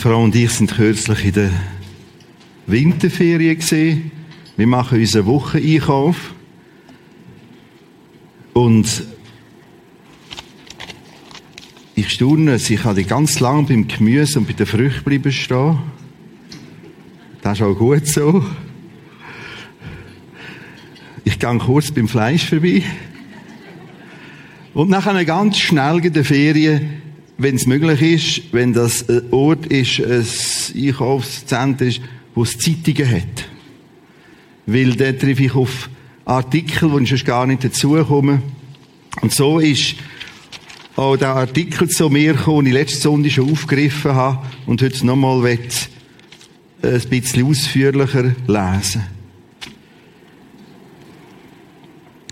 Frau und ich sind kürzlich in der Winterferien gesehen. Wir machen unseren Wocheneinkauf. Und ich staune, ich habe ganz lange beim Gemüse und bei den Früchten bleiben stehen. Das ist auch gut so. Ich gehe kurz beim Fleisch vorbei. Und nach einer ganz schnell in Ferien, wenn es möglich ist, wenn das ein Ort ist, ein Einkaufszentrum ist, wo es Zeitungen hat. Weil da treffe ich auf Artikel, ich sonst gar nicht dazukomme. Und so ist auch der Artikel zu mir gekommen, den ich letzte Sonntag schon aufgegriffen habe und heute nochmal ein bisschen ausführlicher lesen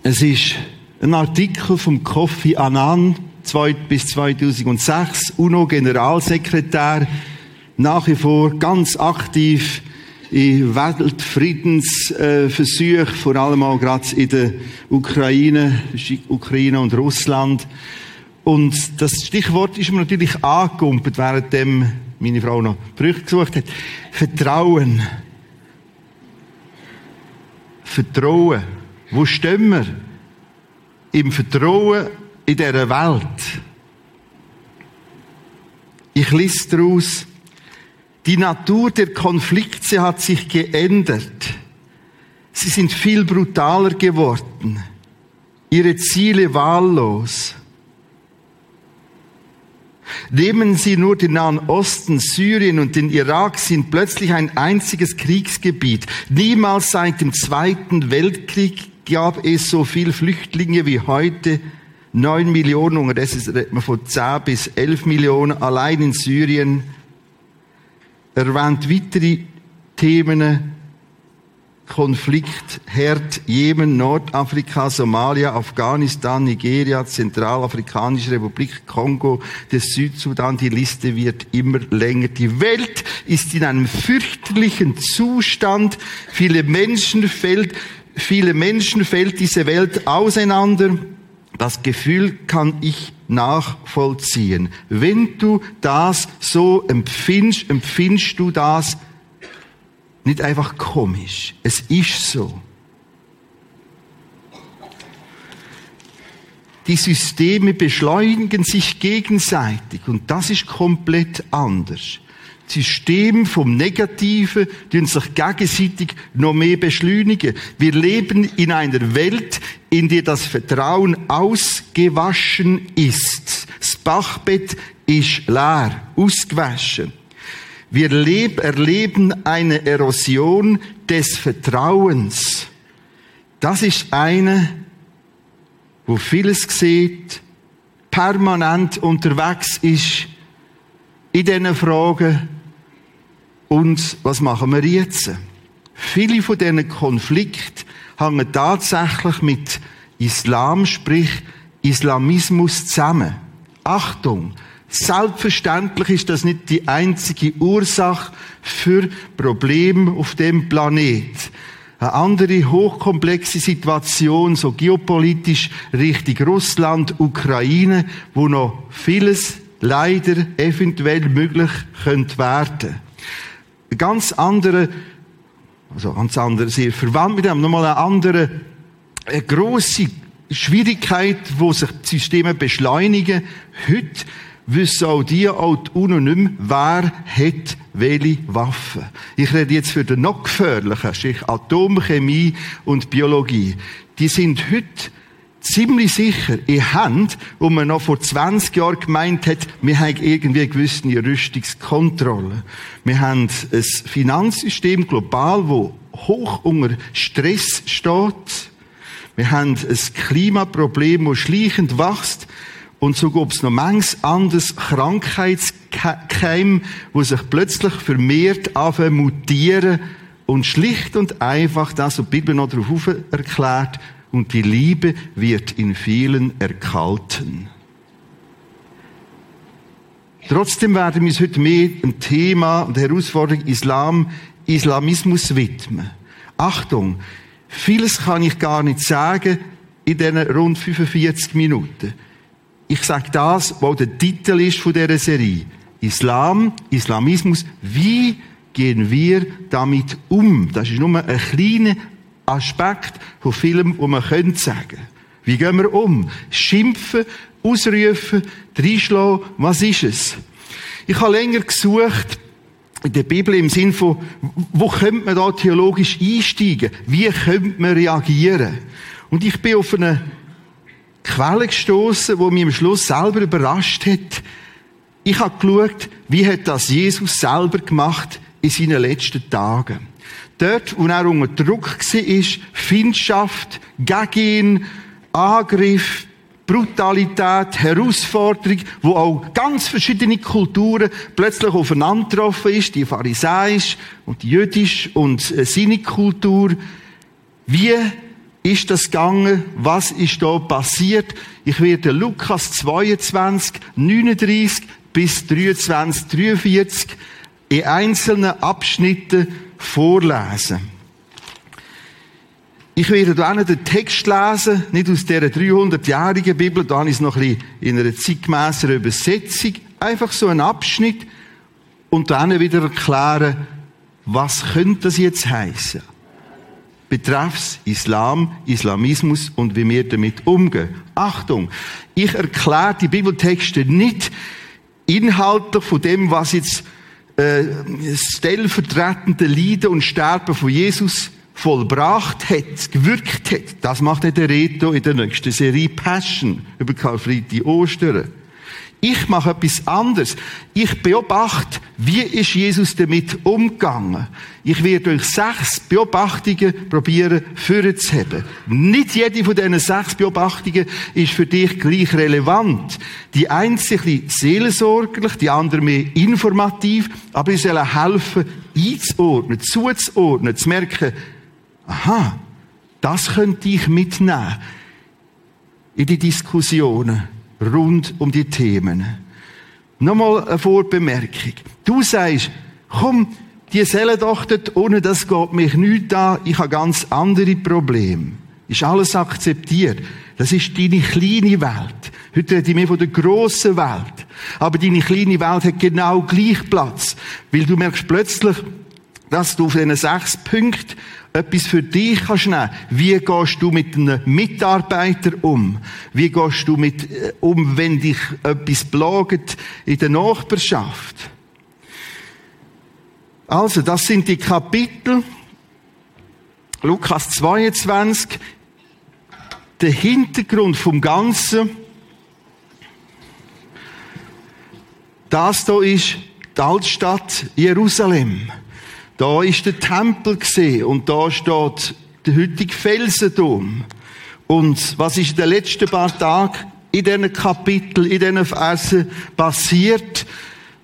Es ist ein Artikel vom Kofi Annan, bis 2006, UNO-Generalsekretär, nach wie vor ganz aktiv in Weltfriedensversuchen, vor allem auch gerade in der Ukraine, Ukraine und Russland. Und das Stichwort ist mir natürlich angekumpelt, während meine Frau noch Brüche gesucht hat. Vertrauen. Vertrauen. Wo stehen wir? Im Vertrauen in dieser Welt. Ich lese daraus, die Natur der Konflikte hat sich geändert. Sie sind viel brutaler geworden. Ihre Ziele wahllos. Nehmen Sie nur den Nahen Osten, Syrien und den Irak sind plötzlich ein einziges Kriegsgebiet. Niemals seit dem Zweiten Weltkrieg gab es so viele Flüchtlinge wie heute. Neun Millionen, unterdessen redet man von zehn bis elf Millionen allein in Syrien. Erwähnt weitere Themen, Konflikt, Herd, Jemen, Nordafrika, Somalia, Afghanistan, Nigeria, Zentralafrikanische Republik, Kongo, der Südsudan. Die Liste wird immer länger. Die Welt ist in einem fürchterlichen Zustand. Viele Menschen fällt, viele Menschen fällt diese Welt auseinander. Das Gefühl kann ich nachvollziehen. Wenn du das so empfindest, empfindest du das nicht einfach komisch. Es ist so. Die Systeme beschleunigen sich gegenseitig und das ist komplett anders. System vom Negativen die sich gegenseitig noch mehr beschleunigen. Wir leben in einer Welt, in der das Vertrauen ausgewaschen ist. Das Bachbett ist leer, ausgewaschen. Wir erleben eine Erosion des Vertrauens. Das ist eine, wo vieles sieht, permanent unterwegs ist in diesen Fragen. Und was machen wir jetzt? Viele von diesen Konflikten hängen tatsächlich mit Islam, sprich Islamismus zusammen. Achtung! Selbstverständlich ist das nicht die einzige Ursache für Probleme auf dem Planet. Eine andere hochkomplexe Situation, so geopolitisch Richtung Russland, Ukraine, wo noch vieles leider eventuell möglich könnte werden. Ganz andere, also ganz andere, sehr verwandt mit dem, nochmal eine andere, eine grosse Schwierigkeit, wo sich die Systeme beschleunigen. Heute wissen auch die, auch die UNO nicht mehr, wer hat welche Waffen. Ich rede jetzt für den noch gefährlichen, sprich Atomchemie und Biologie. Die sind heute ziemlich sicher in Hand, wo man noch vor 20 Jahren gemeint hat, wir haben irgendwie eine gewisse Rüstungskontrolle. Wir haben ein Finanzsystem global, wo hoch unter Stress steht. Wir haben ein Klimaproblem, das schleichend wächst. Und so gibt es noch manches anderes Krankheitskeim, wo sich plötzlich vermehrt anfangen mutieren und schlicht und einfach das, was die Bibel noch darauf erklärt, und die Liebe wird in vielen erkalten. Trotzdem werden wir uns heute mehr dem Thema und der Herausforderung Islam, Islamismus widmen. Achtung, vieles kann ich gar nicht sagen in diesen rund 45 Minuten. Ich sage das, was der Titel ist von dieser Serie. Islam, Islamismus, wie gehen wir damit um? Das ist nur ein kleiner Aspekt von Filmen, wo man könnte sagen. Wie gehen wir um? Schimpfen, ausrufen, reinschlagen, was ist es? Ich habe länger gesucht, in der Bibel im Sinn von, wo könnte man da theologisch einsteigen? Wie könnte man reagieren? Und ich bin auf eine Quelle gestoßen, wo mich am Schluss selber überrascht hat. Ich habe geschaut, wie hat das Jesus selber gemacht in seinen letzten Tagen. Dort, wo er unter Druck war, Findschaft, gegen Angriff, Brutalität, Herausforderung, wo auch ganz verschiedene Kulturen plötzlich aufeinander getroffen ist, die pharisäisch und die jüdisch und äh, seine Kultur. Wie ist das gegangen? Was ist da passiert? Ich werde Lukas 22, 39 bis 23, 43 in einzelnen Abschnitten vorlesen. Ich werde auch den Text lesen, nicht aus dieser 300-jährigen Bibel, da ist noch ein in einer zeitgemässeren Übersetzung. Einfach so ein Abschnitt und dann wieder erklären, was könnte das jetzt heißen? Betreffs Islam, Islamismus und wie wir damit umgehen. Achtung! Ich erkläre die Bibeltexte nicht inhaltlich von dem, was jetzt äh, stellvertretende Leiden und Sterben von Jesus vollbracht hat, gewirkt hat, das macht der Reto in der nächsten Serie Passion über Karfreitag Ostern. Ich mache etwas anderes. Ich beobachte, wie ist Jesus damit umgegangen. Ich werde euch sechs Beobachtungen probieren, vorzuheben. Nicht jede von diesen sechs Beobachtungen ist für dich gleich relevant. Die eine ist seelsorgerlich, die andere mehr informativ, aber sie sollen helfen, einzuordnen, zuzuordnen, zu merken, aha, das könnte ich mitnehmen in die Diskussionen rund um die Themen. Nochmal eine Vorbemerkung. Du sagst, komm, die sollen doch ohne das geht mich nicht an, ich habe ganz andere Probleme. Ist alles akzeptiert. Das ist deine kleine Welt. Heute rede ich mehr von der grossen Welt. Aber deine kleine Welt hat genau gleich Platz. Weil du merkst plötzlich, dass du auf diesen sechs Punkten etwas für dich kannst nehmen. Wie gehst du mit einem Mitarbeiter um? Wie gehst du mit, äh, um, wenn dich etwas plagt in der Nachbarschaft? Also, das sind die Kapitel. Lukas 22. Der Hintergrund vom Ganzen. Das da ist die Altstadt Jerusalem. Da ist der Tempel gesehen und da steht der heutige Felsendom. Und was ist in den letzten paar Tagen in diesen Kapitel, in diesen Versen passiert?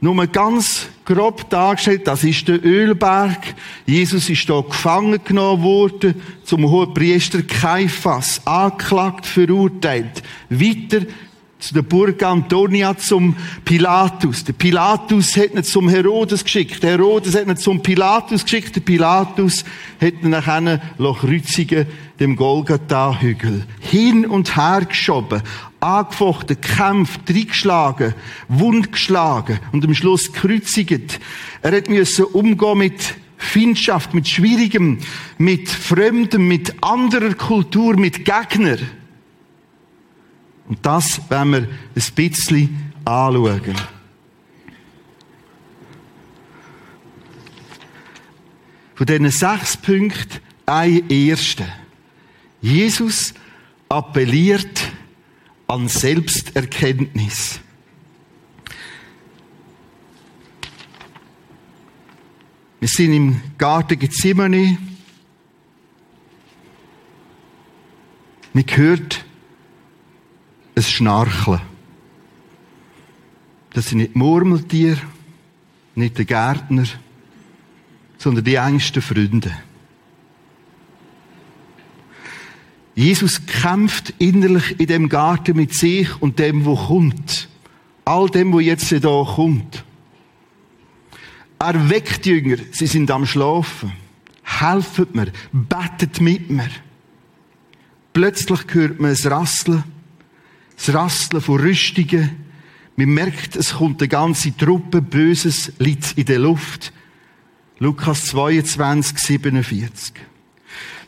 Nur ganz grob dargestellt, das ist der Ölberg. Jesus ist da gefangen genommen worden, zum hohen Priester Kaiphas, angeklagt, verurteilt. Weiter zu der Burg Antonia zum Pilatus. Der Pilatus hat ihn zum Herodes geschickt. Der Herodes hat ihn zum Pilatus geschickt. Der Pilatus hat ihn nachher kreuzigen dem Golgatha-Hügel. Hin und her geschoben, angefochten, gekämpft, reingeschlagen, wundgeschlagen und am Schluss gekreuzigt. Er hat müssen umgehen mit Findschaft, mit Schwierigem, mit Fremdem, mit anderer Kultur, mit Gegnern. Und das werden wir ein bisschen anschauen. Von diesen sechs Punkten ein erster. Jesus appelliert an Selbsterkenntnis. Wir sind im Garten Gethsemane. Man hört ein Schnarchen. Das sind nicht Murmeltiere, nicht der Gärtner, sondern die engsten Freunde. Jesus kämpft innerlich in dem Garten mit sich und dem, wo kommt. All dem, wo jetzt da kommt. Er weckt die Jünger, sie sind am Schlafen. Helfet mir, betet mit mir. Plötzlich hört man ein Rasseln das Rasseln von Rüstungen. Man merkt, es kommt eine ganze Truppe Böses liegt in der Luft. Lukas 22, 47.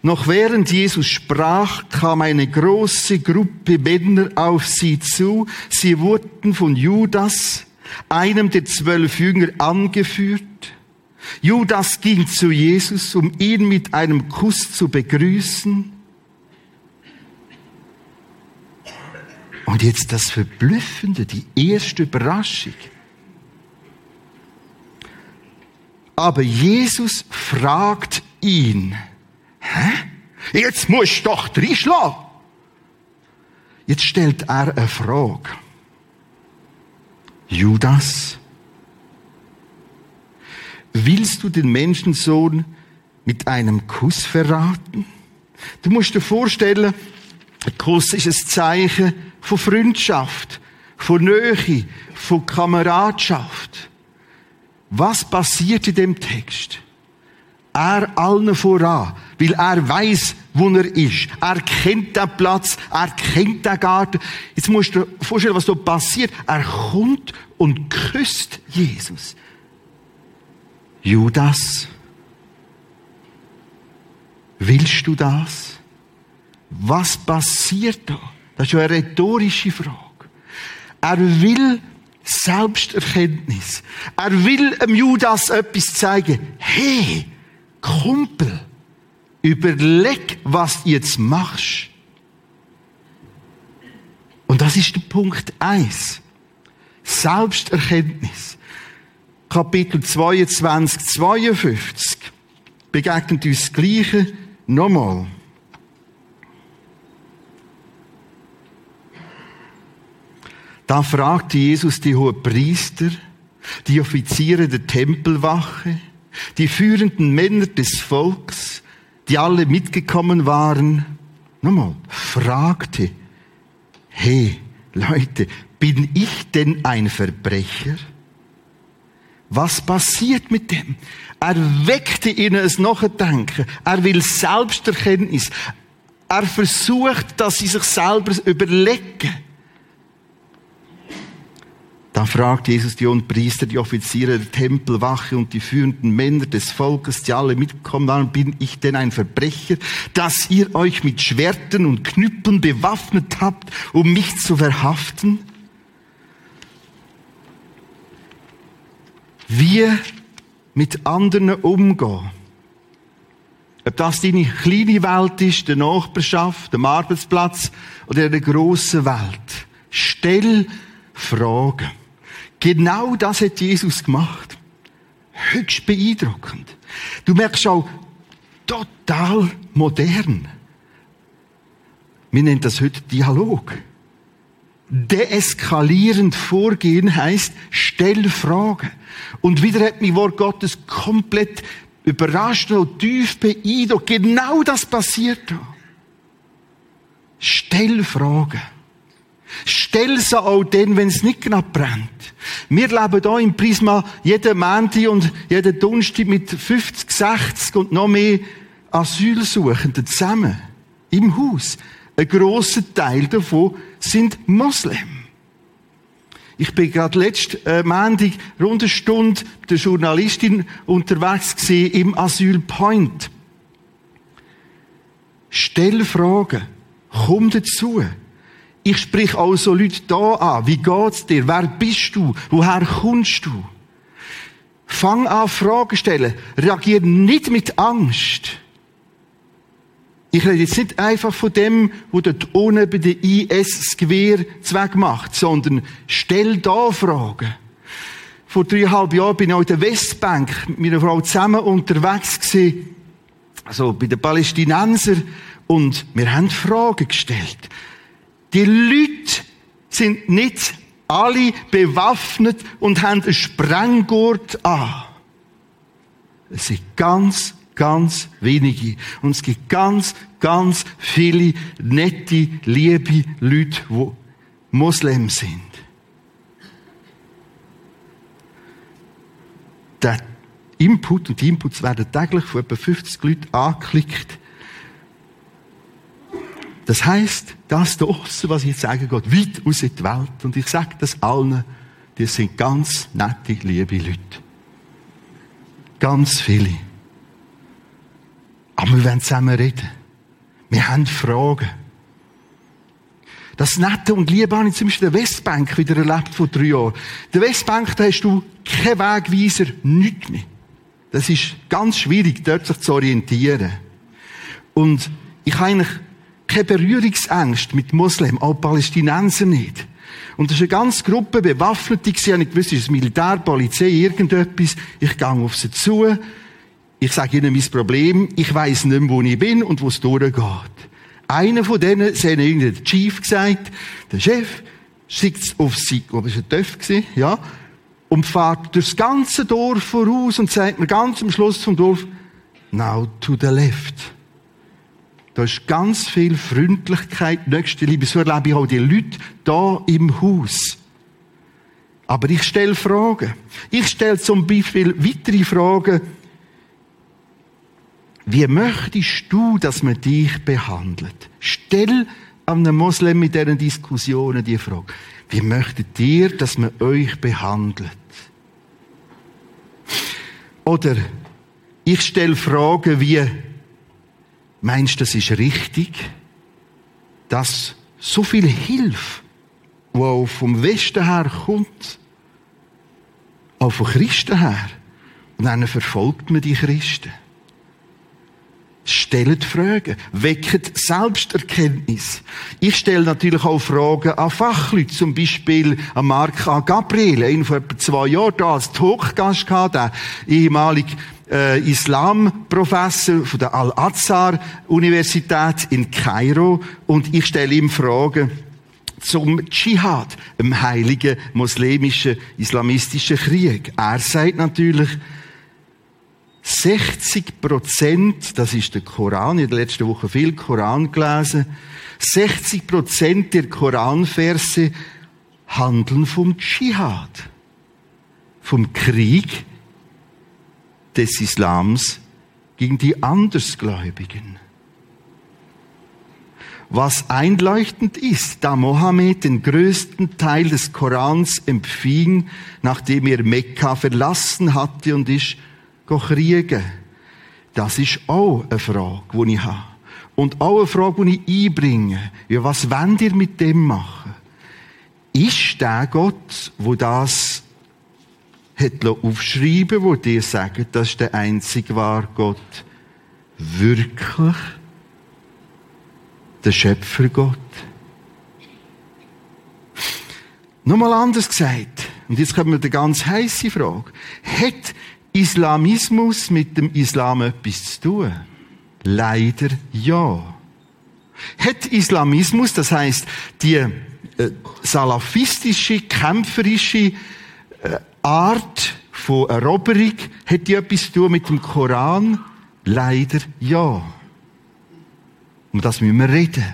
Noch während Jesus sprach, kam eine große Gruppe Männer auf sie zu. Sie wurden von Judas, einem der zwölf Jünger, angeführt. Judas ging zu Jesus, um ihn mit einem Kuss zu begrüßen. Und jetzt das Verblüffende, die erste Überraschung. Aber Jesus fragt ihn, hä? Jetzt musst du doch reinschlagen. Jetzt stellt er eine Frage. Judas, willst du den Menschensohn mit einem Kuss verraten? Du musst dir vorstellen, ein Kuss ist ein Zeichen von Freundschaft, von Nähe, von Kameradschaft. Was passiert in dem Text? Er allen voran, weil er weiß, wo er ist. Er kennt den Platz, er kennt den Garten. Jetzt musst du dir vorstellen, was da passiert. Er kommt und küsst Jesus. Judas, willst du das? Was passiert da? Das ist ja eine rhetorische Frage. Er will Selbsterkenntnis. Er will dem Judas etwas zeigen. Hey, Kumpel, überleg, was du jetzt machst. Und das ist der Punkt eins. Selbsterkenntnis. Kapitel 22, 52 begegnet uns das Gleiche nochmal. Da fragte Jesus die hohen Priester, die Offiziere der Tempelwache, die führenden Männer des Volks, die alle mitgekommen waren, nochmal, fragte, hey, Leute, bin ich denn ein Verbrecher? Was passiert mit dem? Er weckte ihnen es Nachdenken. Er will Selbsterkenntnis. Er versucht, dass sie sich selber überlegen. Da fragt Jesus die hohen Priester, die Offiziere der Tempelwache und die führenden Männer des Volkes, die alle mitkommen waren, bin ich denn ein Verbrecher, dass ihr euch mit Schwertern und Knüppeln bewaffnet habt, um mich zu verhaften? Wie mit anderen umgehen. Ob das deine kleine Welt ist, der Nachbarschaft, der Arbeitsplatz oder eine große Welt. Stell Fragen. Genau das hat Jesus gemacht. Höchst beeindruckend. Du merkst auch, total modern. Wir nennen das heute Dialog. Deeskalierend vorgehen heißt, stell Fragen. Und wieder hat mich Wort Gottes komplett überrascht und tief beeindruckt. Genau das passiert da. Stell Fragen. Stell sie auch dann, wenn es nicht knapp brennt. Wir leben hier im Prisma jeden Montag und jeden Donnerstag mit 50, 60 und noch mehr Asylsuchenden zusammen. Im Haus. Ein grosser Teil davon sind Moslem. Ich bin gerade letzte äh, rund eine Stunde mit der Journalistin unterwegs gesehen im Asyl Point. Stell Fragen. Komm dazu. Ich sprich auch so Leute da an. Wie geht's dir? Wer bist du? Woher kommst du? Fang an, Fragen stellen. Reagier nicht mit Angst. Ich rede jetzt nicht einfach von dem, wo dort unten bei der IS das Gewehr zweck macht, sondern stell da Fragen. Vor dreieinhalb Jahren bin ich in der Westbank mit meiner Frau zusammen unterwegs gewesen, also bei den Palästinensern, und wir haben Fragen gestellt. Die Leute sind nicht alle bewaffnet und haben einen Sprenggurt an. Es sind ganz, ganz wenige. Und es gibt ganz, ganz viele nette, liebe Leute, die Moslem sind. Der Input und die Inputs werden täglich von etwa 50 Leuten angeklickt. Das heißt, das da was ich jetzt sage, geht weit aus in die Welt. Und ich sage das allen, die sind ganz nette, liebe Leute. Ganz viele. Aber wir wollen zusammen reden. Wir haben Fragen. Das Nette und Liebe habe ich zum Beispiel der Westbank wieder erlebt vor drei Jahren. Der Westbank, da hast du keinen Wegweiser, nichts mehr. Das ist ganz schwierig, dort sich zu orientieren. Und ich habe eigentlich keine Berührungsängste mit Muslimen, auch Palästinenser nicht. Und das ist eine ganze Gruppe Bewaffnete, ich habe nicht gewusst, ist es Militär, Polizei, irgendetwas. Ich gehe auf sie zu, ich sage ihnen mein Problem, ich weiß nicht mehr, wo ich bin und wo es durchgeht. Einer von denen, sie haben irgendwie der Chief gesagt, der Chef, sitzt auf sie, ob es ein Töff war, ja, und fährt durchs ganze Dorf voraus und sagt mir ganz am Schluss vom Dorf, now to the left. Da ist ganz viel Freundlichkeit, nächste Liebe. So erlebe ich auch die Leute da im Haus. Aber ich stelle Fragen. Ich stelle zum Beispiel weitere Fragen. Wie möchtest du, dass man dich behandelt? Stell einem Moslem mit diesen Diskussionen die Frage. Wie möchtet ihr, dass man euch behandelt? Oder ich stelle Fragen wie, meinst du, das ist richtig, dass so viel Hilfe, die auch vom Westen her kommt, auch von Christen her, und dann verfolgt man die Christen? Stellt Fragen. Weckt Selbsterkenntnis. Ich stelle natürlich auch Fragen an Fachleute. Zum Beispiel an Marc A. Gabriel. Einen vor zwei Jahren da als Talkgast gehabt. Der ehemalige äh, Islamprofessor von der Al-Azhar-Universität in Kairo. Und ich stelle ihm Fragen zum Dschihad, einem heiligen muslimischen, islamistischen Krieg. Er sagt natürlich, 60 Prozent, das ist der Koran, in der letzten Woche viel Koran gelesen, 60 Prozent der Koranverse handeln vom Dschihad, vom Krieg des Islams gegen die Andersgläubigen. Was einleuchtend ist, da Mohammed den größten Teil des Korans empfing, nachdem er Mekka verlassen hatte und ist kriegen. Das ist auch eine Frage, die ich habe. Und auch eine Frage, die ich einbringe. Ja, was wollt ihr mit dem machen? Ist der Gott, wo das hat aufschreiben, wo dir sagt, das ist der einzige wahre Gott, wirklich der Schöpfergott? Nochmal anders gesagt, und jetzt kommen wir die ganz heiße Frage. Hat Islamismus mit dem Islam etwas zu tun? Leider ja. Hat Islamismus, das heißt die äh, salafistische, kämpferische äh, Art von Eroberung, hat die etwas zu tun mit dem Koran? Leider ja. Und das müssen wir reden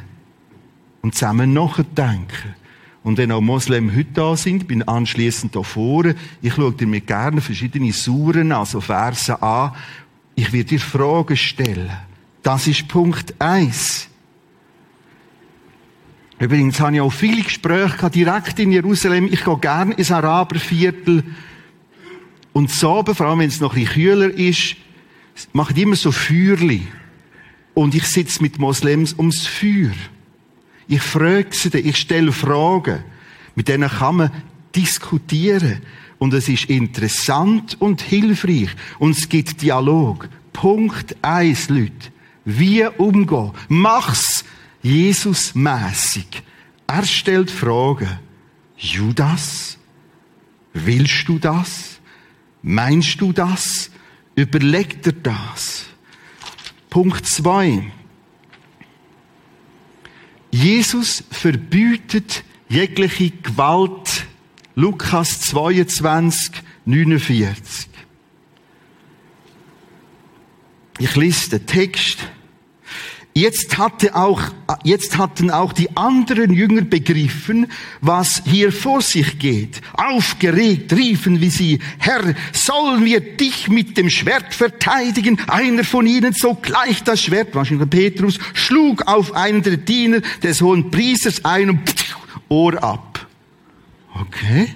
und zusammen nachdenken. Und wenn auch Moslem heute da sind, bin anschließend da vorne. Ich schaue dir mit gerne verschiedene Suren, also Verse an. Ich werde dir Fragen stellen. Das ist Punkt eins. Übrigens habe ich auch viele Gespräche gehabt, direkt in Jerusalem. Ich gehe gerne ins Araberviertel. Und so, vor allem wenn es noch ein bisschen kühler ist, mache ich immer so Feuerli. Und ich sitze mit Moslems ums Feuer. Ich frage sie, ich stelle Fragen. Mit denen kann man diskutieren. Und es ist interessant und hilfreich. Und es gibt Dialog. Punkt eins, Leute. Wie umgehen? Mach's Jesus-mässig. Er stellt Fragen. Judas? Willst du das? Meinst du das? Überlegt er das? Punkt zwei. Jesus verbietet jegliche Gewalt. Lukas 22, 49. Ich lese den Text. Jetzt, hatte auch, jetzt hatten auch die anderen Jünger begriffen, was hier vor sich geht. Aufgeregt riefen wie sie, Herr, sollen wir dich mit dem Schwert verteidigen? Einer von ihnen sogleich das Schwert, wahrscheinlich Petrus, schlug auf einen der Diener des hohen Priesters ein und Ohr ab. Okay.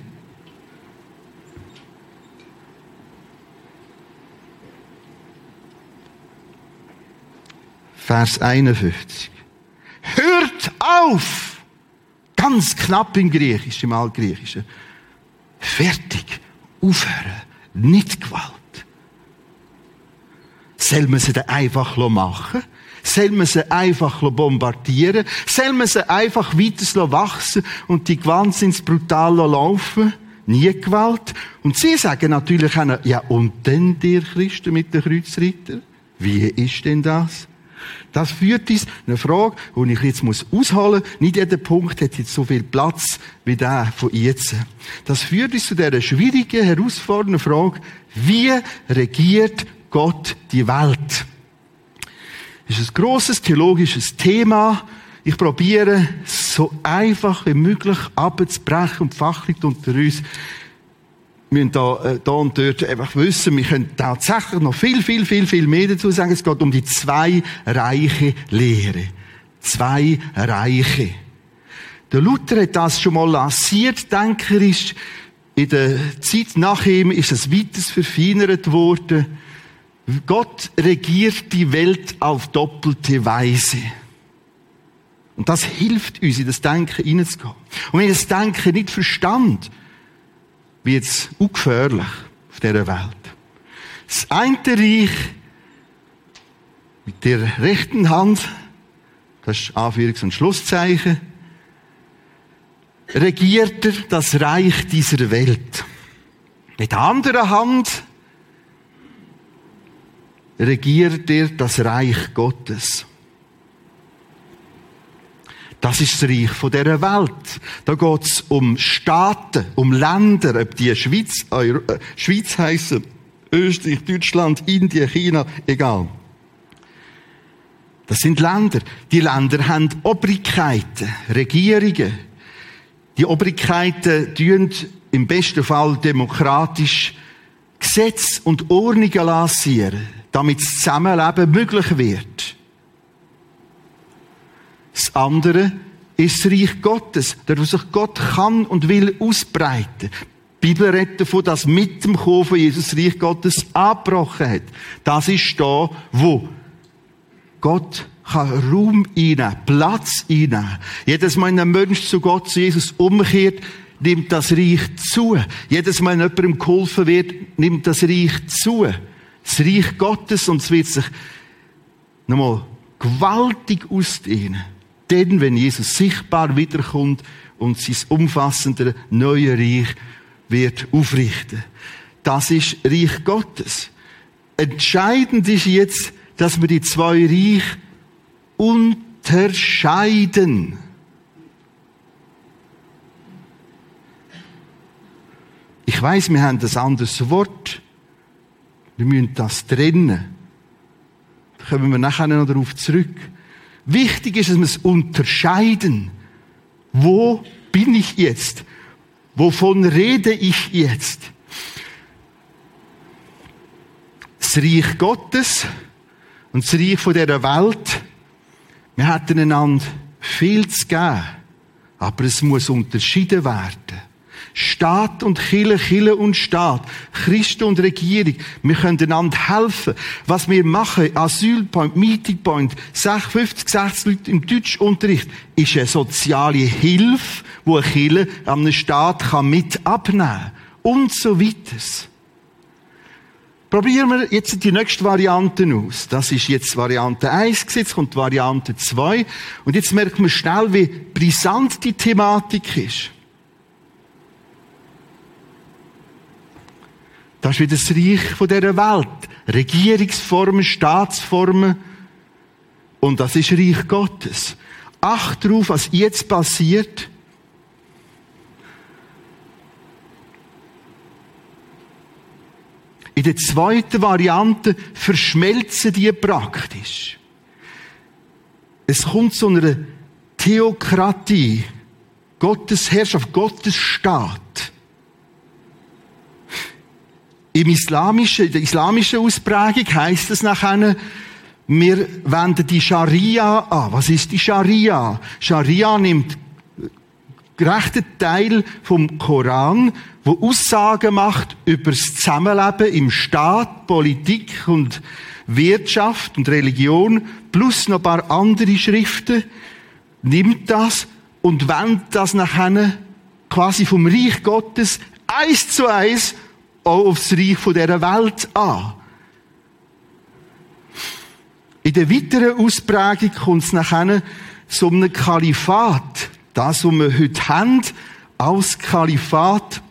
Vers 51. Hört auf! Ganz knapp im Griechisch, im Altgriechischen. Fertig. Aufhören. Nicht Gewalt. Soll man sie dann einfach machen? Soll man sie einfach bombardieren? Soll man sie einfach weiter wachsen und die Gewalt ins Brutal laufen? Nie Gewalt. Und sie sagen natürlich auch, ja, und denn dir Christen mit den Kreuzritter? Wie ist denn das? Das führt uns eine Frage, die ich jetzt muss ausholen muss. Nicht jeder Punkt hat jetzt so viel Platz wie der von jetzt. Das führt uns zu dieser schwierigen, herausfordernden Frage, wie regiert Gott die Welt? Das ist ein grosses theologisches Thema. Ich probiere, so einfach wie möglich abzubrechen und fachlich unter uns müssen da, äh, da und dort einfach wissen, wir können tatsächlich noch viel, viel, viel, viel mehr dazu sagen. Es geht um die zwei Reiche Lehre. Zwei Reiche. Der Luther hat das schon mal lanciert, denkerisch. In der Zeit nach ihm ist es weiters verfeinert worden. Gott regiert die Welt auf doppelte Weise. Und das hilft uns, in das Denken hineinzugehen. Und wenn ich das Denken nicht verstand, wird es ungefährlich auf dieser Welt. Das eine Reich mit der rechten Hand, das ist Anführungs- und Schlusszeichen, regiert er das Reich dieser Welt. Mit der anderen Hand regiert er das Reich Gottes. Das ist das Reich von dieser Welt. Da geht es um Staaten, um Länder, ob die Schweiz, Euro, äh, Schweiz heißen, Österreich, Deutschland, Indien, China, egal. Das sind Länder. Die Länder haben Obrigkeiten, Regierungen. Die Obrigkeiten tun im besten Fall demokratisch Gesetz und Ordnungen lancieren, damit das Zusammenleben möglich wird. Das andere ist das Reich Gottes, wo sich Gott kann und will ausbreiten. Die Bibel redet davon, dass mit dem Kommen von Jesus das Reich Gottes abgebrochen hat. Das ist da, wo Gott kann Raum einnehmen, Platz einnehmen. Jedes Mal, wenn ein Mensch zu Gott, zu Jesus umkehrt, nimmt das Reich zu. Jedes Mal, wenn jemandem geholfen wird, nimmt das Reich zu. Das Reich Gottes, und es wird sich nochmal gewaltig ausdehnen. Denn, wenn Jesus sichtbar wiederkommt und sein umfassender neue Reich wird aufrichten. Das ist Reich Gottes. Entscheidend ist jetzt, dass wir die zwei Reich unterscheiden. Ich weiß, wir haben ein anderes Wort. Wir müssen das trennen. Da kommen wir nachher noch darauf zurück. Wichtig ist, dass wir es unterscheiden. Wo bin ich jetzt? Wovon rede ich jetzt? Das Reich Gottes und das Reich dieser Welt, wir hätten einander viel zu geben, aber es muss unterschieden werden. Staat und Chile, Chile und Staat, Christen und Regierung, wir können einander helfen. Was wir machen, Asylpoint, Meeting Point, 50, 60 Leute im Deutschunterricht, ist eine soziale Hilfe, wo eine Chile einem Staat kann mit abnehmen und so weiter. Probieren wir jetzt die nächste Variante aus. Das ist jetzt Variante 1 jetzt kommt Variante 2. Und jetzt merkt man schnell, wie brisant die Thematik ist. Das ist wieder das Reich von dieser Welt. Regierungsformen, Staatsformen. Und das ist Reich Gottes. Acht darauf, was jetzt passiert. In der zweiten Variante verschmelzen die praktisch. Es kommt zu einer Theokratie. Gottes Herrschaft, Gottes Staat. Im islamischen, in der islamischen Ausprägung heißt es nachher, wir wenden die Scharia an. Was ist die Scharia? Scharia nimmt gerechten Teil vom Koran, wo Aussagen macht über das Zusammenleben im Staat, Politik und Wirtschaft und Religion, plus noch ein paar andere Schriften, nimmt das und wendet das nachher quasi vom Reich Gottes eins zu eins auch aufs Reich von dieser Welt an. In der weiteren Ausprägung kommt es nachher zu einem Kalifat. Das, was wir heute haben, als Kalifat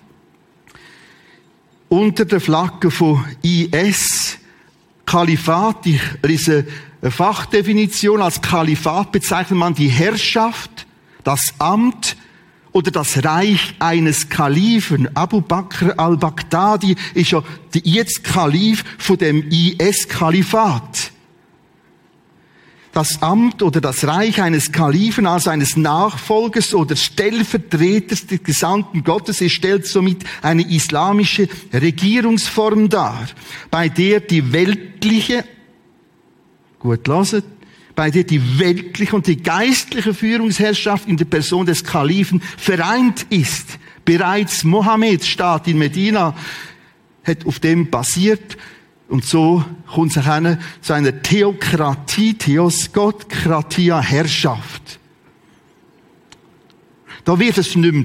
unter der Flagge von IS. Kalifat, ich lese eine Fachdefinition, als Kalifat bezeichnet man die Herrschaft, das Amt oder das Reich eines Kalifen. Abu Bakr al-Baghdadi ist ja jetzt Kalif von dem IS-Kalifat das Amt oder das Reich eines Kalifen als eines Nachfolgers oder Stellvertreters des Gesandten Gottes. Es stellt somit eine islamische Regierungsform dar, bei der die weltliche, gut loset, bei der die weltliche und die geistliche Führungsherrschaft in der Person des Kalifen vereint ist. Bereits Mohammeds Staat in Medina hat auf dem basiert und so kommt es zu einer Theokratie, Theos, Gott, Kratia, Herrschaft. Da wird es nicht mehr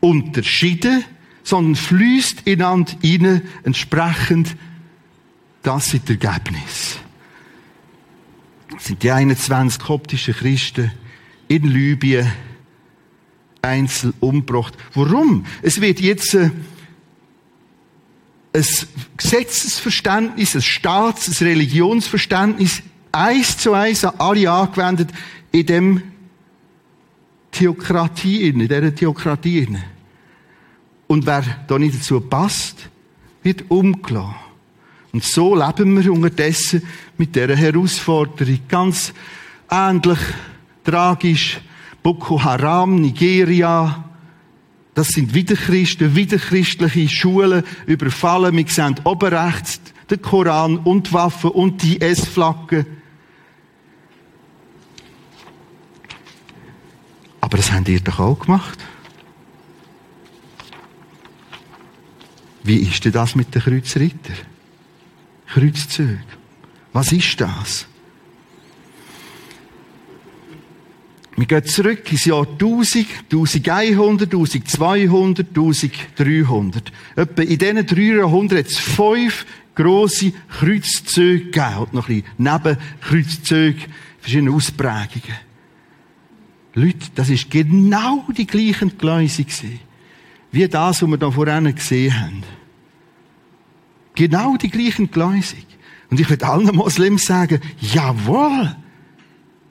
unterschieden, sondern fließt ineinander rein, entsprechend das ist das Ergebnis. Sind die 21 koptischen Christen in Libyen einzeln umgebracht. Warum? Es wird jetzt äh, ein Gesetzesverständnis, ein Staats-, ein Religionsverständnis eins zu eins an alle angewendet in dem Theokratie, in dieser Theokratie. Und wer da nicht dazu passt, wird umgelassen. Und so leben wir unterdessen mit dieser Herausforderung. Ganz ähnlich tragisch. Boko Haram, Nigeria, das sind Widerchristen, widerchristliche Schulen überfallen. Wir sehen oben rechts den Koran und Waffen und die S-Flaggen. Aber das habt ihr doch auch gemacht. Wie ist denn das mit den Kreuzritter? Kreuzzügen. Was ist das? Wir gehen zurück ins Jahr 1000, 1100, 1200, 1300. Etwa in diesen drei Jahrhunderten hat es fünf grosse Kreuzzüge gegeben. Und noch ein bisschen Nebenkreuzzüge, verschiedene Ausprägungen. Leute, das ist genau die gleiche Gläuse wie das, was wir da vorhin gesehen haben. Genau die gleiche Gläuse. Und ich würde allen Moslems sagen, jawohl,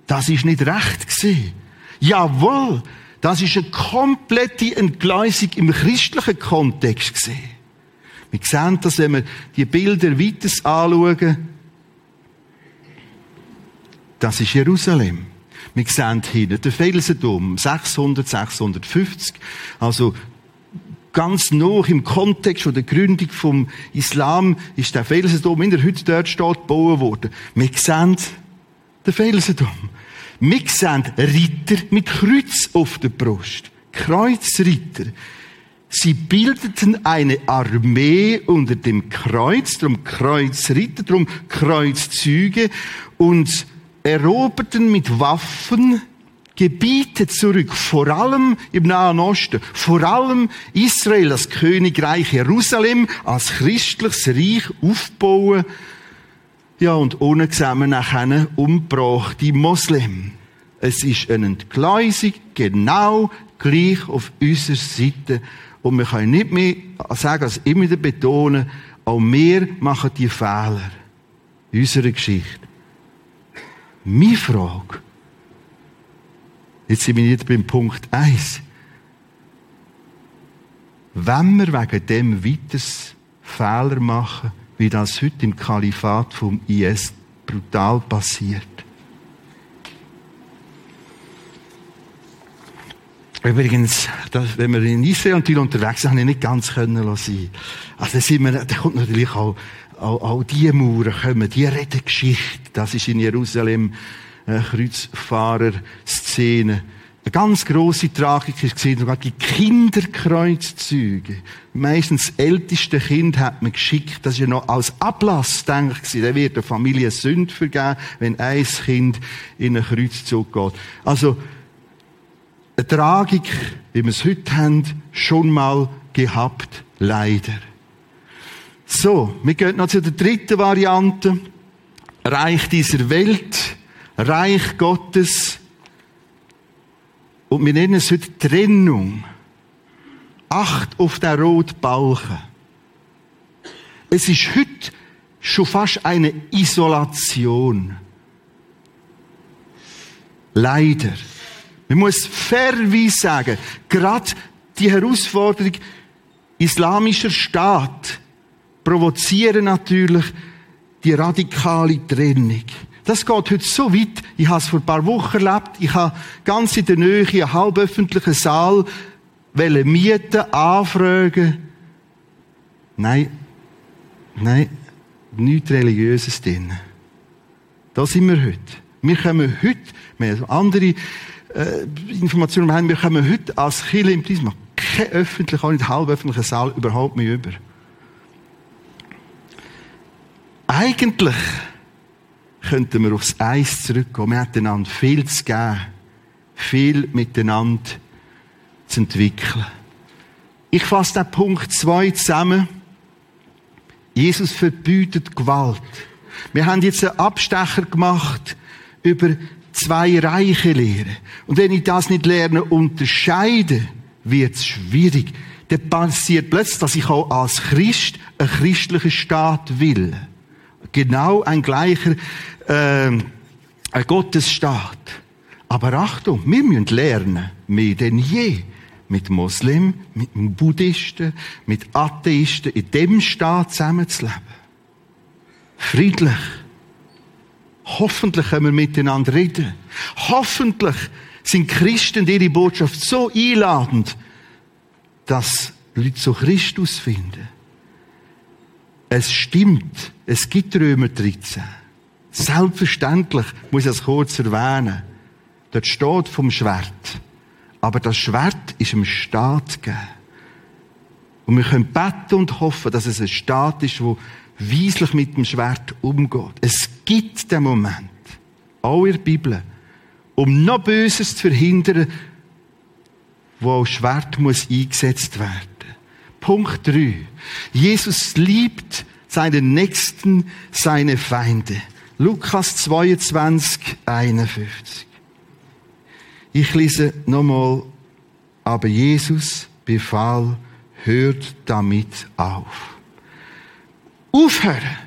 das ist nicht recht gewesen. Jawohl, das ist eine komplette Entgleisung im christlichen Kontext gewesen. Wir sehen das, wenn wir die Bilder weiter anschauen. Das ist Jerusalem. Wir sehen hinten den Felsendom, 600, 650. Also, ganz noch im Kontext der Gründung vom Islam ist der Felsendom, in der heute dort steht, gebaut worden. Wir sehen den Felsendom. Wir sehen Ritter mit Kreuz auf der Brust. Kreuzritter. Sie bildeten eine Armee unter dem Kreuz, darum Kreuzritter, darum Kreuzzüge und eroberten mit Waffen Gebiete zurück, vor allem im Nahen Osten, vor allem Israel, das Königreich Jerusalem als christliches Reich aufbauen ja, und ohne zusammen nachher umgebracht, die Moslem. Es ist eine Entgleisung genau gleich auf unserer Seite. Und wir können nicht mehr sagen, als immer wieder betonen, auch wir machen die Fehler in unserer Geschichte. Meine Frage, Jetzt sind wir wieder beim Punkt 1. Wenn wir wegen dem weiters Fehler machen, wie das heute im Kalifat vom IS brutal passiert. Übrigens, das, wenn wir in Israel und unterwegs sind, habe ich nicht ganz können lassen. Also da sind wir, da kommt natürlich auch, auch, auch die Mauern kommen, die Redengeschichte, das ist in Jerusalem äh, Kreuzfahrer-Szene. Eine ganz grosse Tragik ist gesehen, sogar die Kinderkreuzzüge. Meistens das älteste Kind hat man geschickt, das ist ja noch als Ablass denkt da wird der Familie Sünd vergeben, wenn ein Kind in einen Kreuzzug geht. Also, eine Tragik, wie wir es heute haben, schon mal gehabt, leider. So, wir gehen noch zu der dritten Variante. Reich dieser Welt, Reich Gottes, und wir nennen es heute Trennung. Acht auf den roten Balken. Es ist heute schon fast eine Isolation. Leider. Man muss fairerweise sagen, gerade die Herausforderung islamischer Staat provozieren natürlich die radikale Trennung. Das geht heute so weit. Ich habe es vor ein paar Wochen erlebt. Ich habe ganz in der Nähe einen halböffentlichen Saal mieten, anfragen. Nein, nein, nichts Religiöses drin. Da sind wir heute. Wir kommen heute, wir haben andere äh, Informationen haben, wir kommen heute als Kirche im Prisma kein öffentlicher, auch nicht halböffentlicher Saal überhaupt mehr über. Eigentlich könnten wir aufs Eis zurückkommen. Wir hatten einander viel zu geben, viel miteinander zu entwickeln. Ich fasse den Punkt 2 zusammen. Jesus verbietet Gewalt. Wir haben jetzt einen Abstecher gemacht über zwei Reiche lehren. Und wenn ich das nicht lerne, unterscheide, wird es schwierig. Dann passiert plötzlich, dass ich auch als Christ einen christlichen Staat will. Genau ein gleicher äh, Gottesstaat. Aber Achtung, wir müssen lernen, mehr denn je, mit Muslimen, mit Buddhisten, mit Atheisten in dem Staat zusammenzuleben. Friedlich. Hoffentlich können wir miteinander reden. Hoffentlich sind Christen ihre Botschaft so einladend, dass Leute zu Christus finden. Es stimmt, es gibt Römer 13. Selbstverständlich muss ich das kurz erwähnen. Dort steht vom Schwert. Aber das Schwert ist im Staat gegeben. Und wir können beten und hoffen, dass es ein Staat ist, wo weislich mit dem Schwert umgeht. Es gibt den Moment, auch in der Bibel, um noch Böses zu verhindern, wo auch Schwert muss eingesetzt werden. Punkt 3. Jesus liebt seinen Nächsten, seine Feinde. Lukas 22, 51. Ich lese nochmal, aber Jesus befahl, hört damit auf. Aufhören.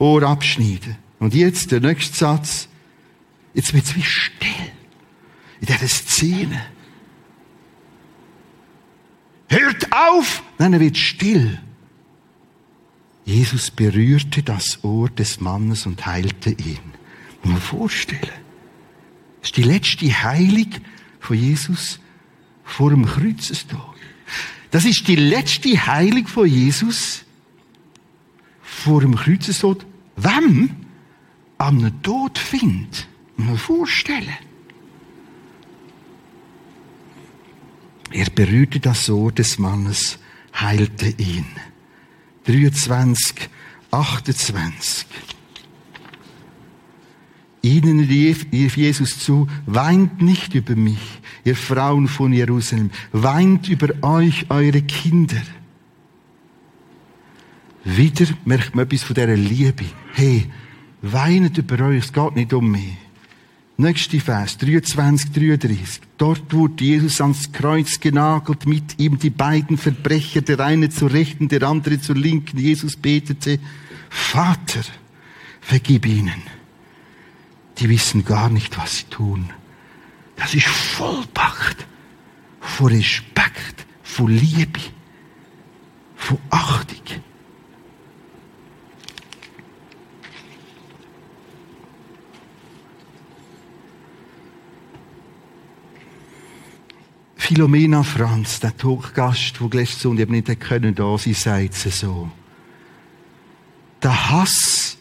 Ohr abschneiden. Und jetzt der nächste Satz. Jetzt wird es wie still. In dieser Szene. Hört auf! Dann wird still. Jesus berührte das Ohr des Mannes und heilte ihn. Muss man vorstellen. Das ist die letzte Heilung von Jesus vor dem Kreuzestod. Das ist die letzte Heilung von Jesus vor dem Kreuzestod. Wem? Am Tod findet. Muss man vorstellen. Er berührte das Ohr des Mannes, heilte ihn. 23, 28. Ihnen rief Jesus zu, weint nicht über mich, ihr Frauen von Jerusalem, weint über euch, eure Kinder. Wieder merkt man etwas von dieser Liebe. Hey, weinet über euch, es geht nicht um mich. Nächste Vers, 23, 33. Dort wurde Jesus ans Kreuz genagelt, mit ihm die beiden Verbrecher, der eine zur Rechten, der andere zur Linken. Jesus betete, Vater, vergib ihnen. Die wissen gar nicht, was sie tun. Das ist vollpackt von Respekt, von Liebe, von Achtung. Philomena Franz, der Talkgast, der letzte Sonntag nicht da können da sein, sagt sie so. Der Hass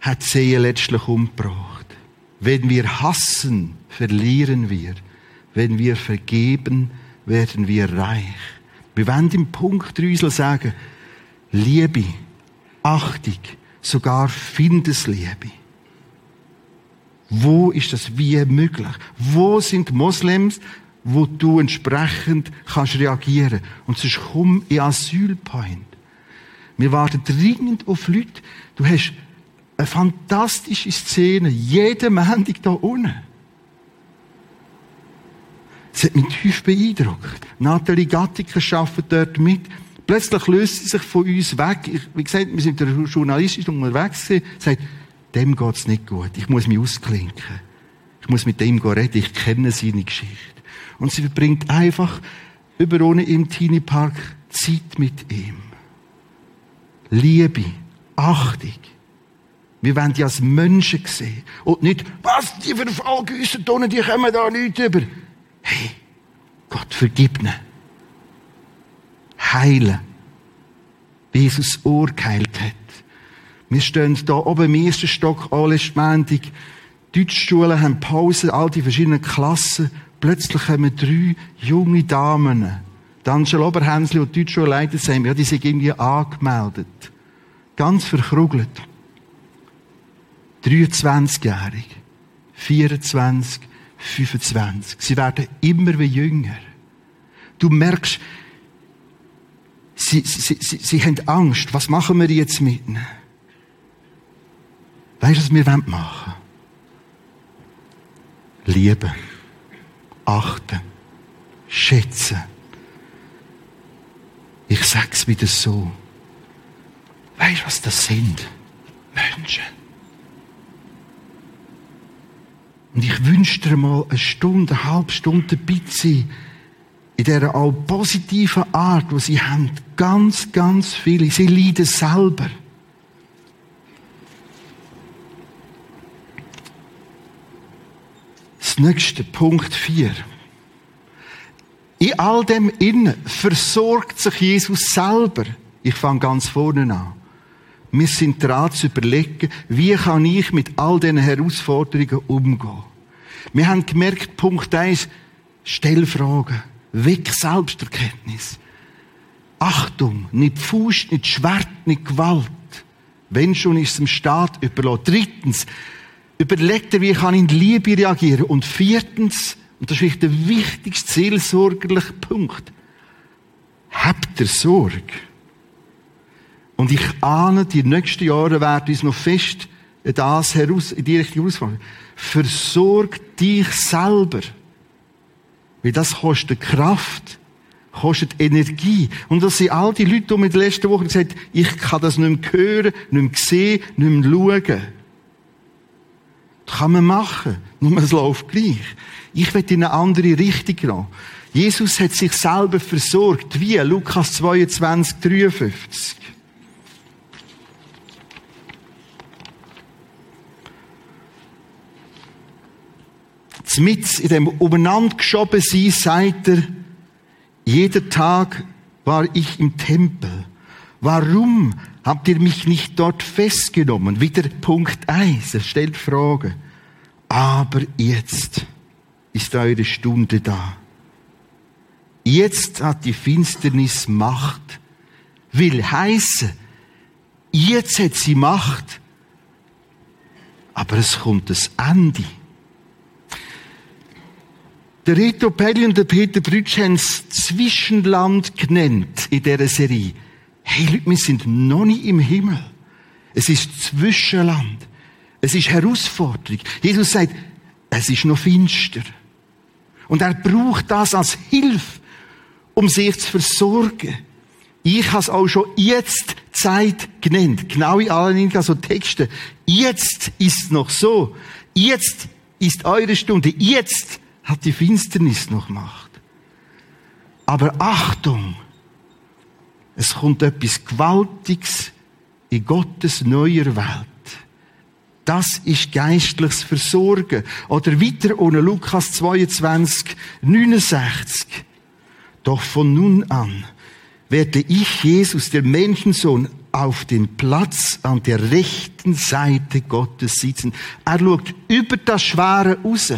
hat sie letztlich umgebracht. Wenn wir hassen, verlieren wir. Wenn wir vergeben, werden wir reich. Wir wollen im Punkt 3 sagen, Liebe, Achtung, sogar Findesliebe. Wo ist das wie möglich? Wo sind Moslems, wo du entsprechend kannst reagieren? Und sonst komm in Asylpoint. Wir warten dringend auf Leute. Du hast eine fantastische Szene, jeden Montag da unten. Das hat mich tief beeindruckt. Nathalie Gattiker arbeitet dort mit. Plötzlich löst sie sich von uns weg. Ich, wie gesagt, wir sind journalistisch unterwegs gewesen. Sagt, dem geht's nicht gut. Ich muss mich ausklinken. Ich muss mit dem reden. Ich kenne seine Geschichte. Und sie verbringt einfach über ohne im Teenie Park Zeit mit ihm. Liebe, Achtung. Wir wollen die als Menschen sehen. Und nicht, was, die Verfallgüsse tun, die kommen da nicht über. Hey, Gott vergib ihnen. Heilen. Wie Jesus Ohr geheilt hat. Wir stehen da oben im ersten Stock, alle Montag. Deutschschulen haben Pause, all die verschiedenen Klassen. Plötzlich kommen drei junge Damen. Angela Oberhänsli und die Deutschschulleiter sagen, ja, die sind irgendwie angemeldet. Ganz verkrugelt. 23-jährig. 24, 25. Sie werden immer wie jünger. Du merkst, sie, sie, sie, sie haben Angst. Was machen wir jetzt mit ihnen? Weißt du, was wir machen wollen? Lieben, achten, schätzen. Ich sag's wieder so. Weißt du, was das sind? Menschen. Und ich wünsche dir mal eine Stunde, eine halbe Stunde dabei zu sein, in dieser all positiven Art, wo sie haben. Ganz, ganz viele. Sie leiden selber. Das nächste, Punkt 4. In all dem Innen versorgt sich Jesus selber. Ich fange ganz vorne an. Wir sind dran zu überlegen, wie kann ich mit all diesen Herausforderungen umgehen. Wir haben gemerkt, Punkt 1, stell Fragen. Weg Selbsterkenntnis. Achtung, nicht Fuß, nicht Schwert, nicht Gewalt. Wenn schon ist es dem Staat überlassen. Drittens, überleg dir, wie kann ich in Liebe reagieren. Und viertens, und das ist der wichtigste seelsorgerliche Punkt, habt ihr Sorge. Und ich ahne, die nächsten Jahre werden uns noch fest das heraus, in die Richtung herausfallen. Versorg dich selber. Weil das kostet Kraft, kostet Energie. Und das sind all die Leute, die mir in den letzten Wochen gesagt haben, ich kann das nicht mehr hören, nicht mehr sehen, nicht mehr schauen. Kann man machen, nur es läuft gleich. Ich will in eine andere Richtung gehen. Jesus hat sich selber versorgt. Wie? Lukas 22, 53. mit in dem umeinander geschoben sein, sagt er, jeder Tag war ich im Tempel. Warum habt ihr mich nicht dort festgenommen? Wieder Punkt 1, er stellt Frage. Aber jetzt ist eure Stunde da. Jetzt hat die Finsternis Macht. Will heißen, jetzt hat sie Macht. Aber es kommt das Ende. Der Rito Pelli und der Peter Brütsch haben es Zwischenland genannt in dieser Serie. Hey Leute, wir sind noch nicht im Himmel. Es ist Zwischenland. Es ist Herausforderung. Jesus sagt, es ist noch finster. Und er braucht das als Hilfe, um sich zu versorgen. Ich habe es auch schon jetzt Zeit genannt. Genau in allen also Texten. Jetzt ist es noch so. Jetzt ist eure Stunde. Jetzt hat die Finsternis noch Macht. Aber Achtung! Es kommt etwas Gewaltiges in Gottes neuer Welt. Das ist geistliches Versorgen. Oder weiter ohne Lukas 22, 69. Doch von nun an werde ich, Jesus, der Menschensohn, auf den Platz an der rechten Seite Gottes sitzen. Er schaut über das Schwere raus.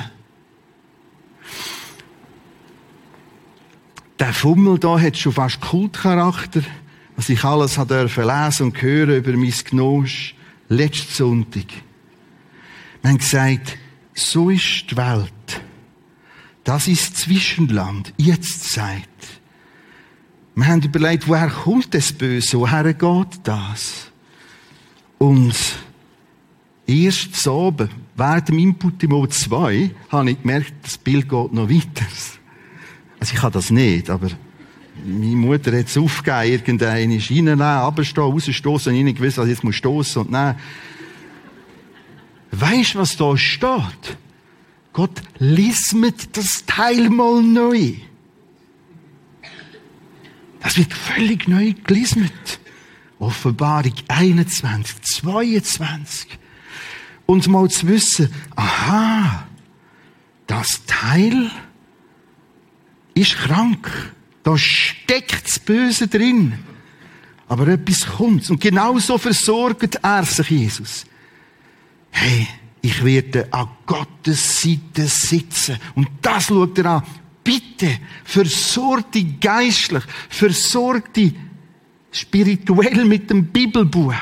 Der Fummel da hat schon fast Kultcharakter, was ich alles dürfen lesen und hören über mein Gnosch letzten Sonntag. Wir haben gesagt, so ist die Welt. Das ist Zwischenland, jetzt Zeit. Wir haben überlegt, woher kommt das Böse, woher geht das? Und erst so oben, während dem Input im O2, habe ich gemerkt, das Bild geht noch weiter. Also ich habe das nicht, aber meine Mutter hat es aufgegeben, irgendeinen ist reinnehmen, runterstehen, rausstoßen und ich nicht was jetzt muss stoßen und nehmen. Weisst was da steht? Gott lismet das Teil mal neu. Das wird völlig neu gelismet. Offenbarung 21, 22. Und mal zu wissen, aha, das Teil ist krank. Da steckt das Böse drin. Aber etwas kommt. Und genauso versorgt er sich Jesus. Hey, ich werde an Gottes Seite sitzen. Und das schaut er an. Bitte, versorg dich geistlich, versorg dich spirituell mit dem Bibelbuch.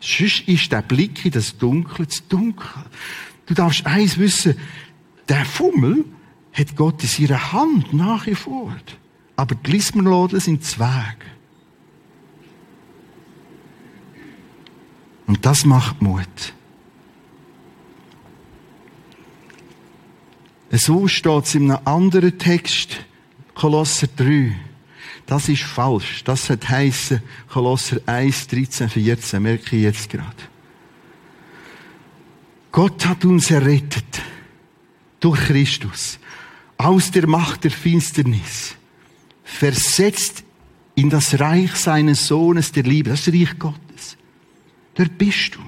Sonst ist der Blick in das Dunkle zu dunkel. Du darfst eins wissen, der Fummel, hat Gott in seiner Hand nach wie vor. Aber die Glismenladen sind Zweig. Und das macht Mut. So steht es in einem anderen Text, Kolosser 3. Das ist falsch. Das hat heißen Kolosser 1, 13, 14. Merke ich jetzt gerade. Gott hat uns errettet. Durch Christus aus der Macht der Finsternis, versetzt in das Reich seines Sohnes der Liebe, das Reich Gottes. Dort bist du.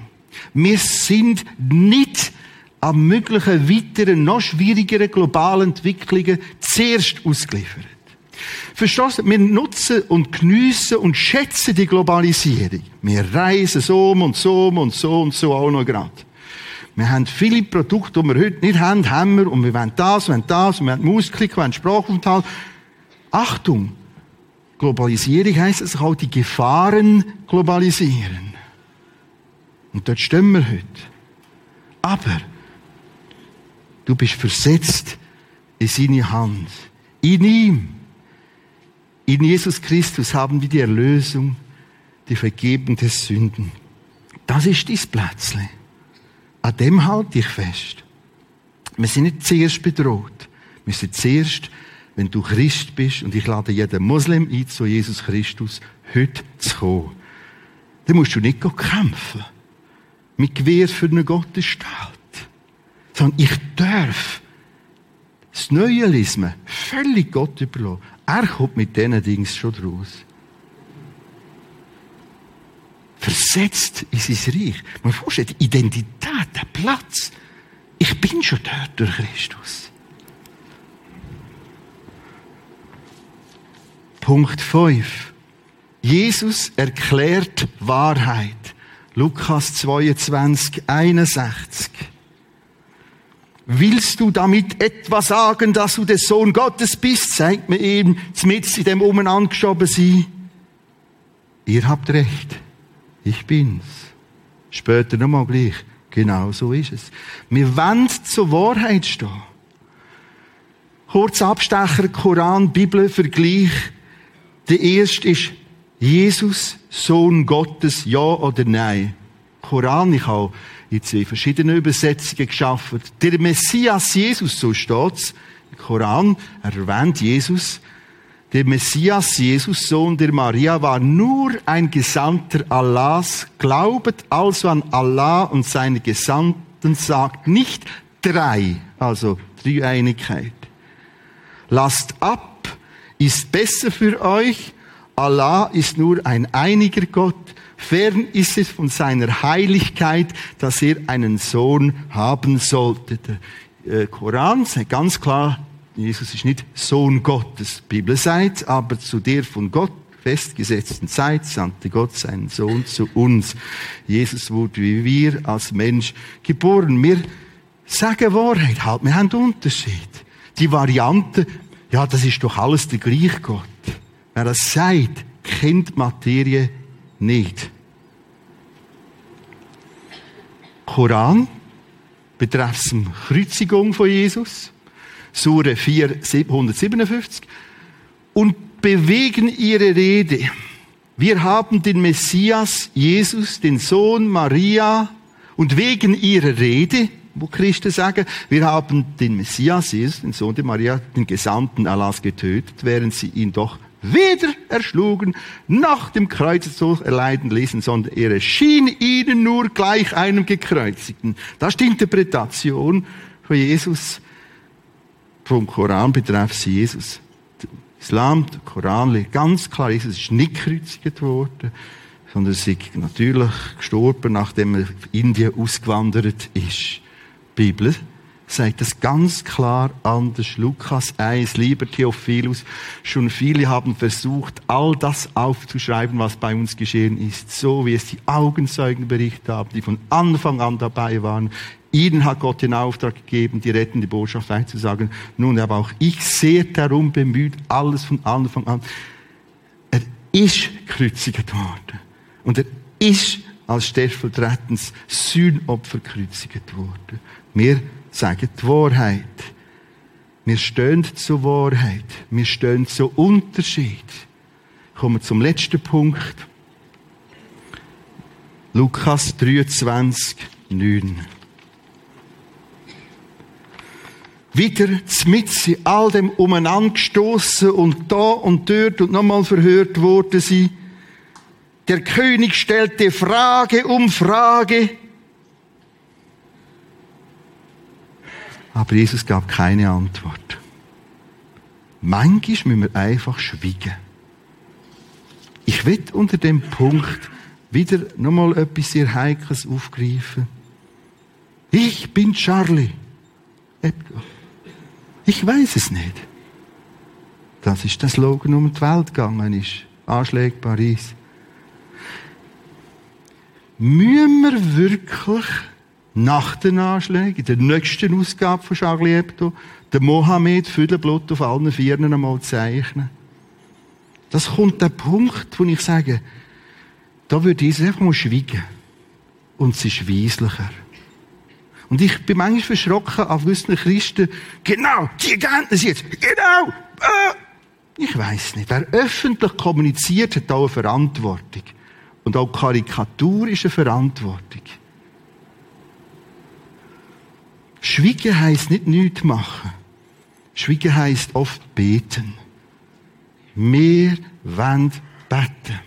Wir sind nicht an möglichen weiteren, noch schwierigeren globalen Entwicklungen zuerst ausgeliefert. Verstehst? Wir nutzen und geniessen und schätzen die Globalisierung. Wir reisen so und so und so und so auch noch gerade. Wir haben viele Produkte, die wir heute nicht haben, haben wir, und wir wollen das, wir wollen das, wir wollen Mausklick, wir wollen Sprachaufenthalt. Achtung! Globalisierung heisst, sich auch die Gefahren globalisieren. Und dort stehen wir heute. Aber, du bist versetzt in seine Hand. In ihm, in Jesus Christus haben wir die Erlösung, die Vergebung des Sünden. Das ist dies Plätzchen. An dem halte ich fest. Wir sind nicht zuerst bedroht. Wir sind zuerst, wenn du Christ bist, und ich lade jeden Muslim ein, zu Jesus Christus, heute zu kommen. Dann musst du nicht kämpfen. Mit Gewehr für eine Gottesstaat. Sondern ich darf das Neue lesen, völlig Gott überlassen. Er kommt mit diesen Dingen schon draus versetzt in sein Reich. Man vorstellt, die Identität, der Platz. Ich bin schon dort durch Christus. Punkt 5. Jesus erklärt Wahrheit. Lukas 22, 61. Willst du damit etwa sagen, dass du der Sohn Gottes bist? Zeigt mir ihm, mit in dem umeinander sein. Ihr habt recht. Ich bin's. Später nochmal gleich. Genau so ist es. Wir wollen zur Wahrheit stehen. Kurz Abstecher, Koran, Bibel, Vergleich. Der erste ist Jesus, Sohn Gottes, ja oder nein. Koran, ich habe in zwei verschiedenen Übersetzungen geschaffen. Der Messias Jesus, so steht's. Koran erwähnt Jesus der Messias, Jesus, Sohn der Maria, war nur ein Gesandter Allahs. Glaubet also an Allah und seine Gesandten, sagt nicht drei, also Dreieinigkeit. Lasst ab, ist besser für euch, Allah ist nur ein einiger Gott. Fern ist es von seiner Heiligkeit, dass er einen Sohn haben sollte. Der äh, Koran sagt ganz klar, Jesus ist nicht Sohn Gottes. Die Bibel sagt, aber zu der von Gott festgesetzten Zeit sandte Gott seinen Sohn zu uns. Jesus wurde wie wir als Mensch geboren. Wir sagen Wahrheit halt, wir haben einen Unterschied. Die Variante, ja, das ist doch alles der gleiche Gott. Wer das sagt, kennt Materie nicht. Koran betreffend Kreuzigung von Jesus, Sure 4, 157, und bewegen ihre Rede. Wir haben den Messias, Jesus, den Sohn Maria, und wegen ihrer Rede, wo Christen sagen, wir haben den Messias, Jesus, den Sohn der Maria, den Gesandten Allahs getötet, während sie ihn doch weder erschlugen, noch dem Kreuzestod erleiden ließen, sondern er erschien ihnen nur gleich einem Gekreuzigten. Das ist die Interpretation von Jesus, vom Koran betreffend Jesus. Der Islam, der Koran legt ganz klar, Jesus ist nicht gekreuzigt worden, sondern er ist natürlich gestorben, nachdem er in Indien ausgewandert ist. Die Bibel sagt es ganz klar anders. Lukas 1, lieber Theophilus, schon viele haben versucht, all das aufzuschreiben, was bei uns geschehen ist, so wie es die Augenzeugen berichtet haben, die von Anfang an dabei waren. Ihnen hat Gott den Auftrag gegeben, die rettende Botschaft weiterzusagen. Nun, aber auch ich sehr darum bemüht, alles von Anfang an. Er ist gekreuzigt worden. Und er ist als stellvertretendes Sühnopfer gekreuzigt worden. Wir sagen die Wahrheit. Wir stehen zur Wahrheit. Wir stehen zu Unterschied. Kommen wir zum letzten Punkt. Lukas 23, 9. Wieder mit all dem umeinander gestoßen und da und dort und nochmal verhört worden sie. Der König stellte Frage um Frage. Aber Jesus gab keine Antwort. Manchmal müssen wir einfach schweigen. Ich will unter dem Punkt wieder nochmal etwas sehr Heikles aufgreifen. Ich bin Charlie. Ich weiß es nicht. Das ist das Slogan, um die Welt gegangen ist. Anschläge Paris. Müssen wir wirklich nach den Anschlägen, in der nächsten Ausgabe von Charlie Hebdo, der Mohammed für den Blut auf allen Vieren einmal zeichnen. Das kommt der Punkt, wo ich sage, da würde ich einfach mal schweigen. Und es ist weislicher. Und ich bin manchmal verschrocken auf gewissen Christen, genau, die es jetzt, genau, äh. Ich weiß nicht. Wer öffentlich kommuniziert, hat auch eine Verantwortung. Und auch Karikatur ist eine Verantwortung. Schwiegen heisst nicht nichts machen. Schwiegen heisst oft beten. Wir wollen beten.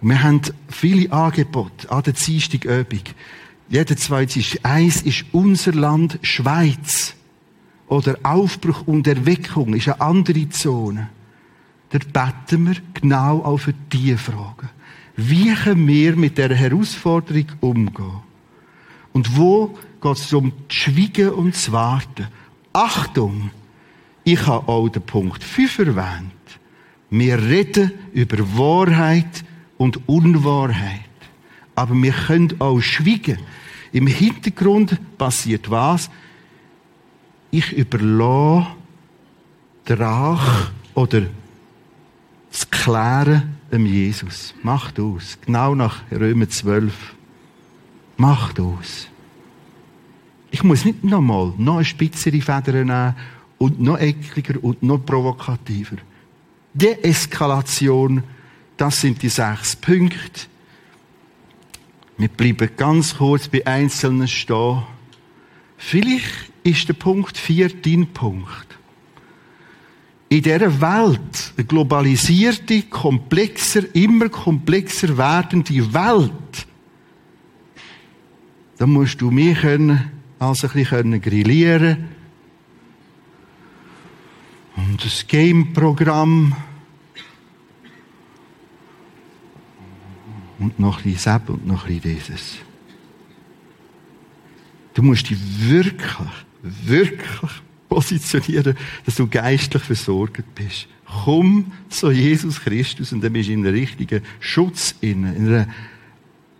Und wir haben viele Angebote an der Dienstagabend. Jeder zweite ist, eins ist unser Land Schweiz. Oder Aufbruch und Erweckung ist eine andere Zone. Da beten wir genau auch für diese Fragen. Wie können wir mit der Herausforderung umgehen? Und wo geht es um zu schweigen und zu warten. Achtung! Ich habe auch den Punkt 5 erwähnt. Wir reden über Wahrheit und Unwahrheit. Aber wir können auch schweigen. Im Hintergrund passiert was? Ich überlasse Drach oder das Klären dem Jesus. Macht aus. Genau nach Römer 12. Macht aus. Ich muss nicht nochmal noch eine spitzere Feder nehmen und noch ekliger und noch provokativer. Deeskalation, das sind die sechs Punkte. Wir bleiben ganz kurz bei Einzelnen stehen. Vielleicht ist der Punkt vier dein Punkt. In dieser Welt, eine globalisierte, komplexer, immer komplexer werdende Welt, da musst du mir können also ein bisschen grillieren und das Game-Programm und noch ein bisschen das und noch ein bisschen dieses. Du musst dich wirklich, wirklich positionieren, dass du geistlich versorgt bist. Komm zu Jesus Christus und dann bist du in einem richtigen Schutz in, in einer,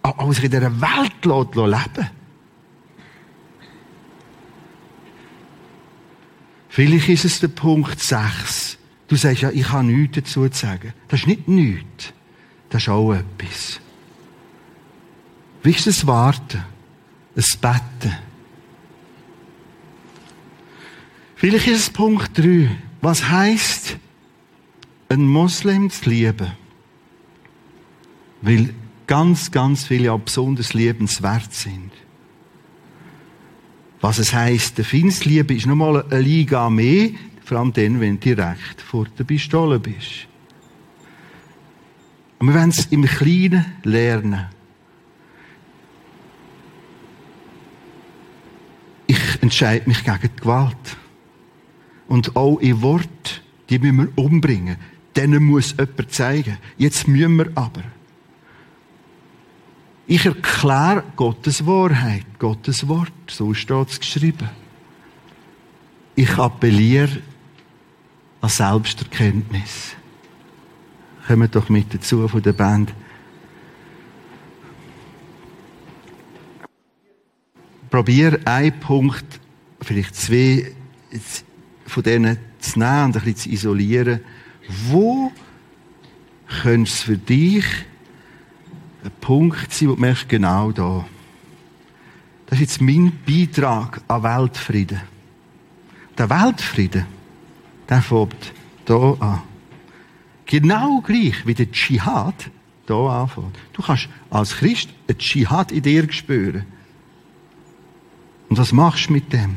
als in dieser Welt leben Vielleicht ist es der Punkt 6. Du sagst ja, ich habe nichts dazu zu sagen. Das ist nicht nichts. Das ist auch etwas. Wie ist das Warten? Das Betten? Vielleicht ist es Punkt 3. Was heißt, einen Moslem zu lieben? Weil ganz, ganz viele auch besonders liebenswert sind. Was es heisst, der Findsliebe ist nochmal eine Liga mehr, vor allem dann, wenn du direkt vor der Pistole bist. Und wir wollen es im Kleinen lernen. Ich entscheide mich gegen die Gewalt. Und auch in Wort, die müssen wir umbringen. Denen muss jemand zeigen. Jetzt müssen wir aber. Ich erkläre Gottes Wahrheit, Gottes Wort. So steht es geschrieben. Ich appelliere an Selbsterkenntnis. Kommen doch mit dazu von der Band. Probier einen Punkt, vielleicht zwei von denen zu nehmen und ein bisschen zu isolieren. Wo könnte es für dich ein Punkt sein, wo du merkst, genau da. Das ist jetzt mein Beitrag an Weltfrieden. Der Weltfrieden, der fängt hier an. Genau gleich wie der Dschihad hier anfängt. Du kannst als Christ ein Dschihad in dir spüren. Und was machst du mit dem?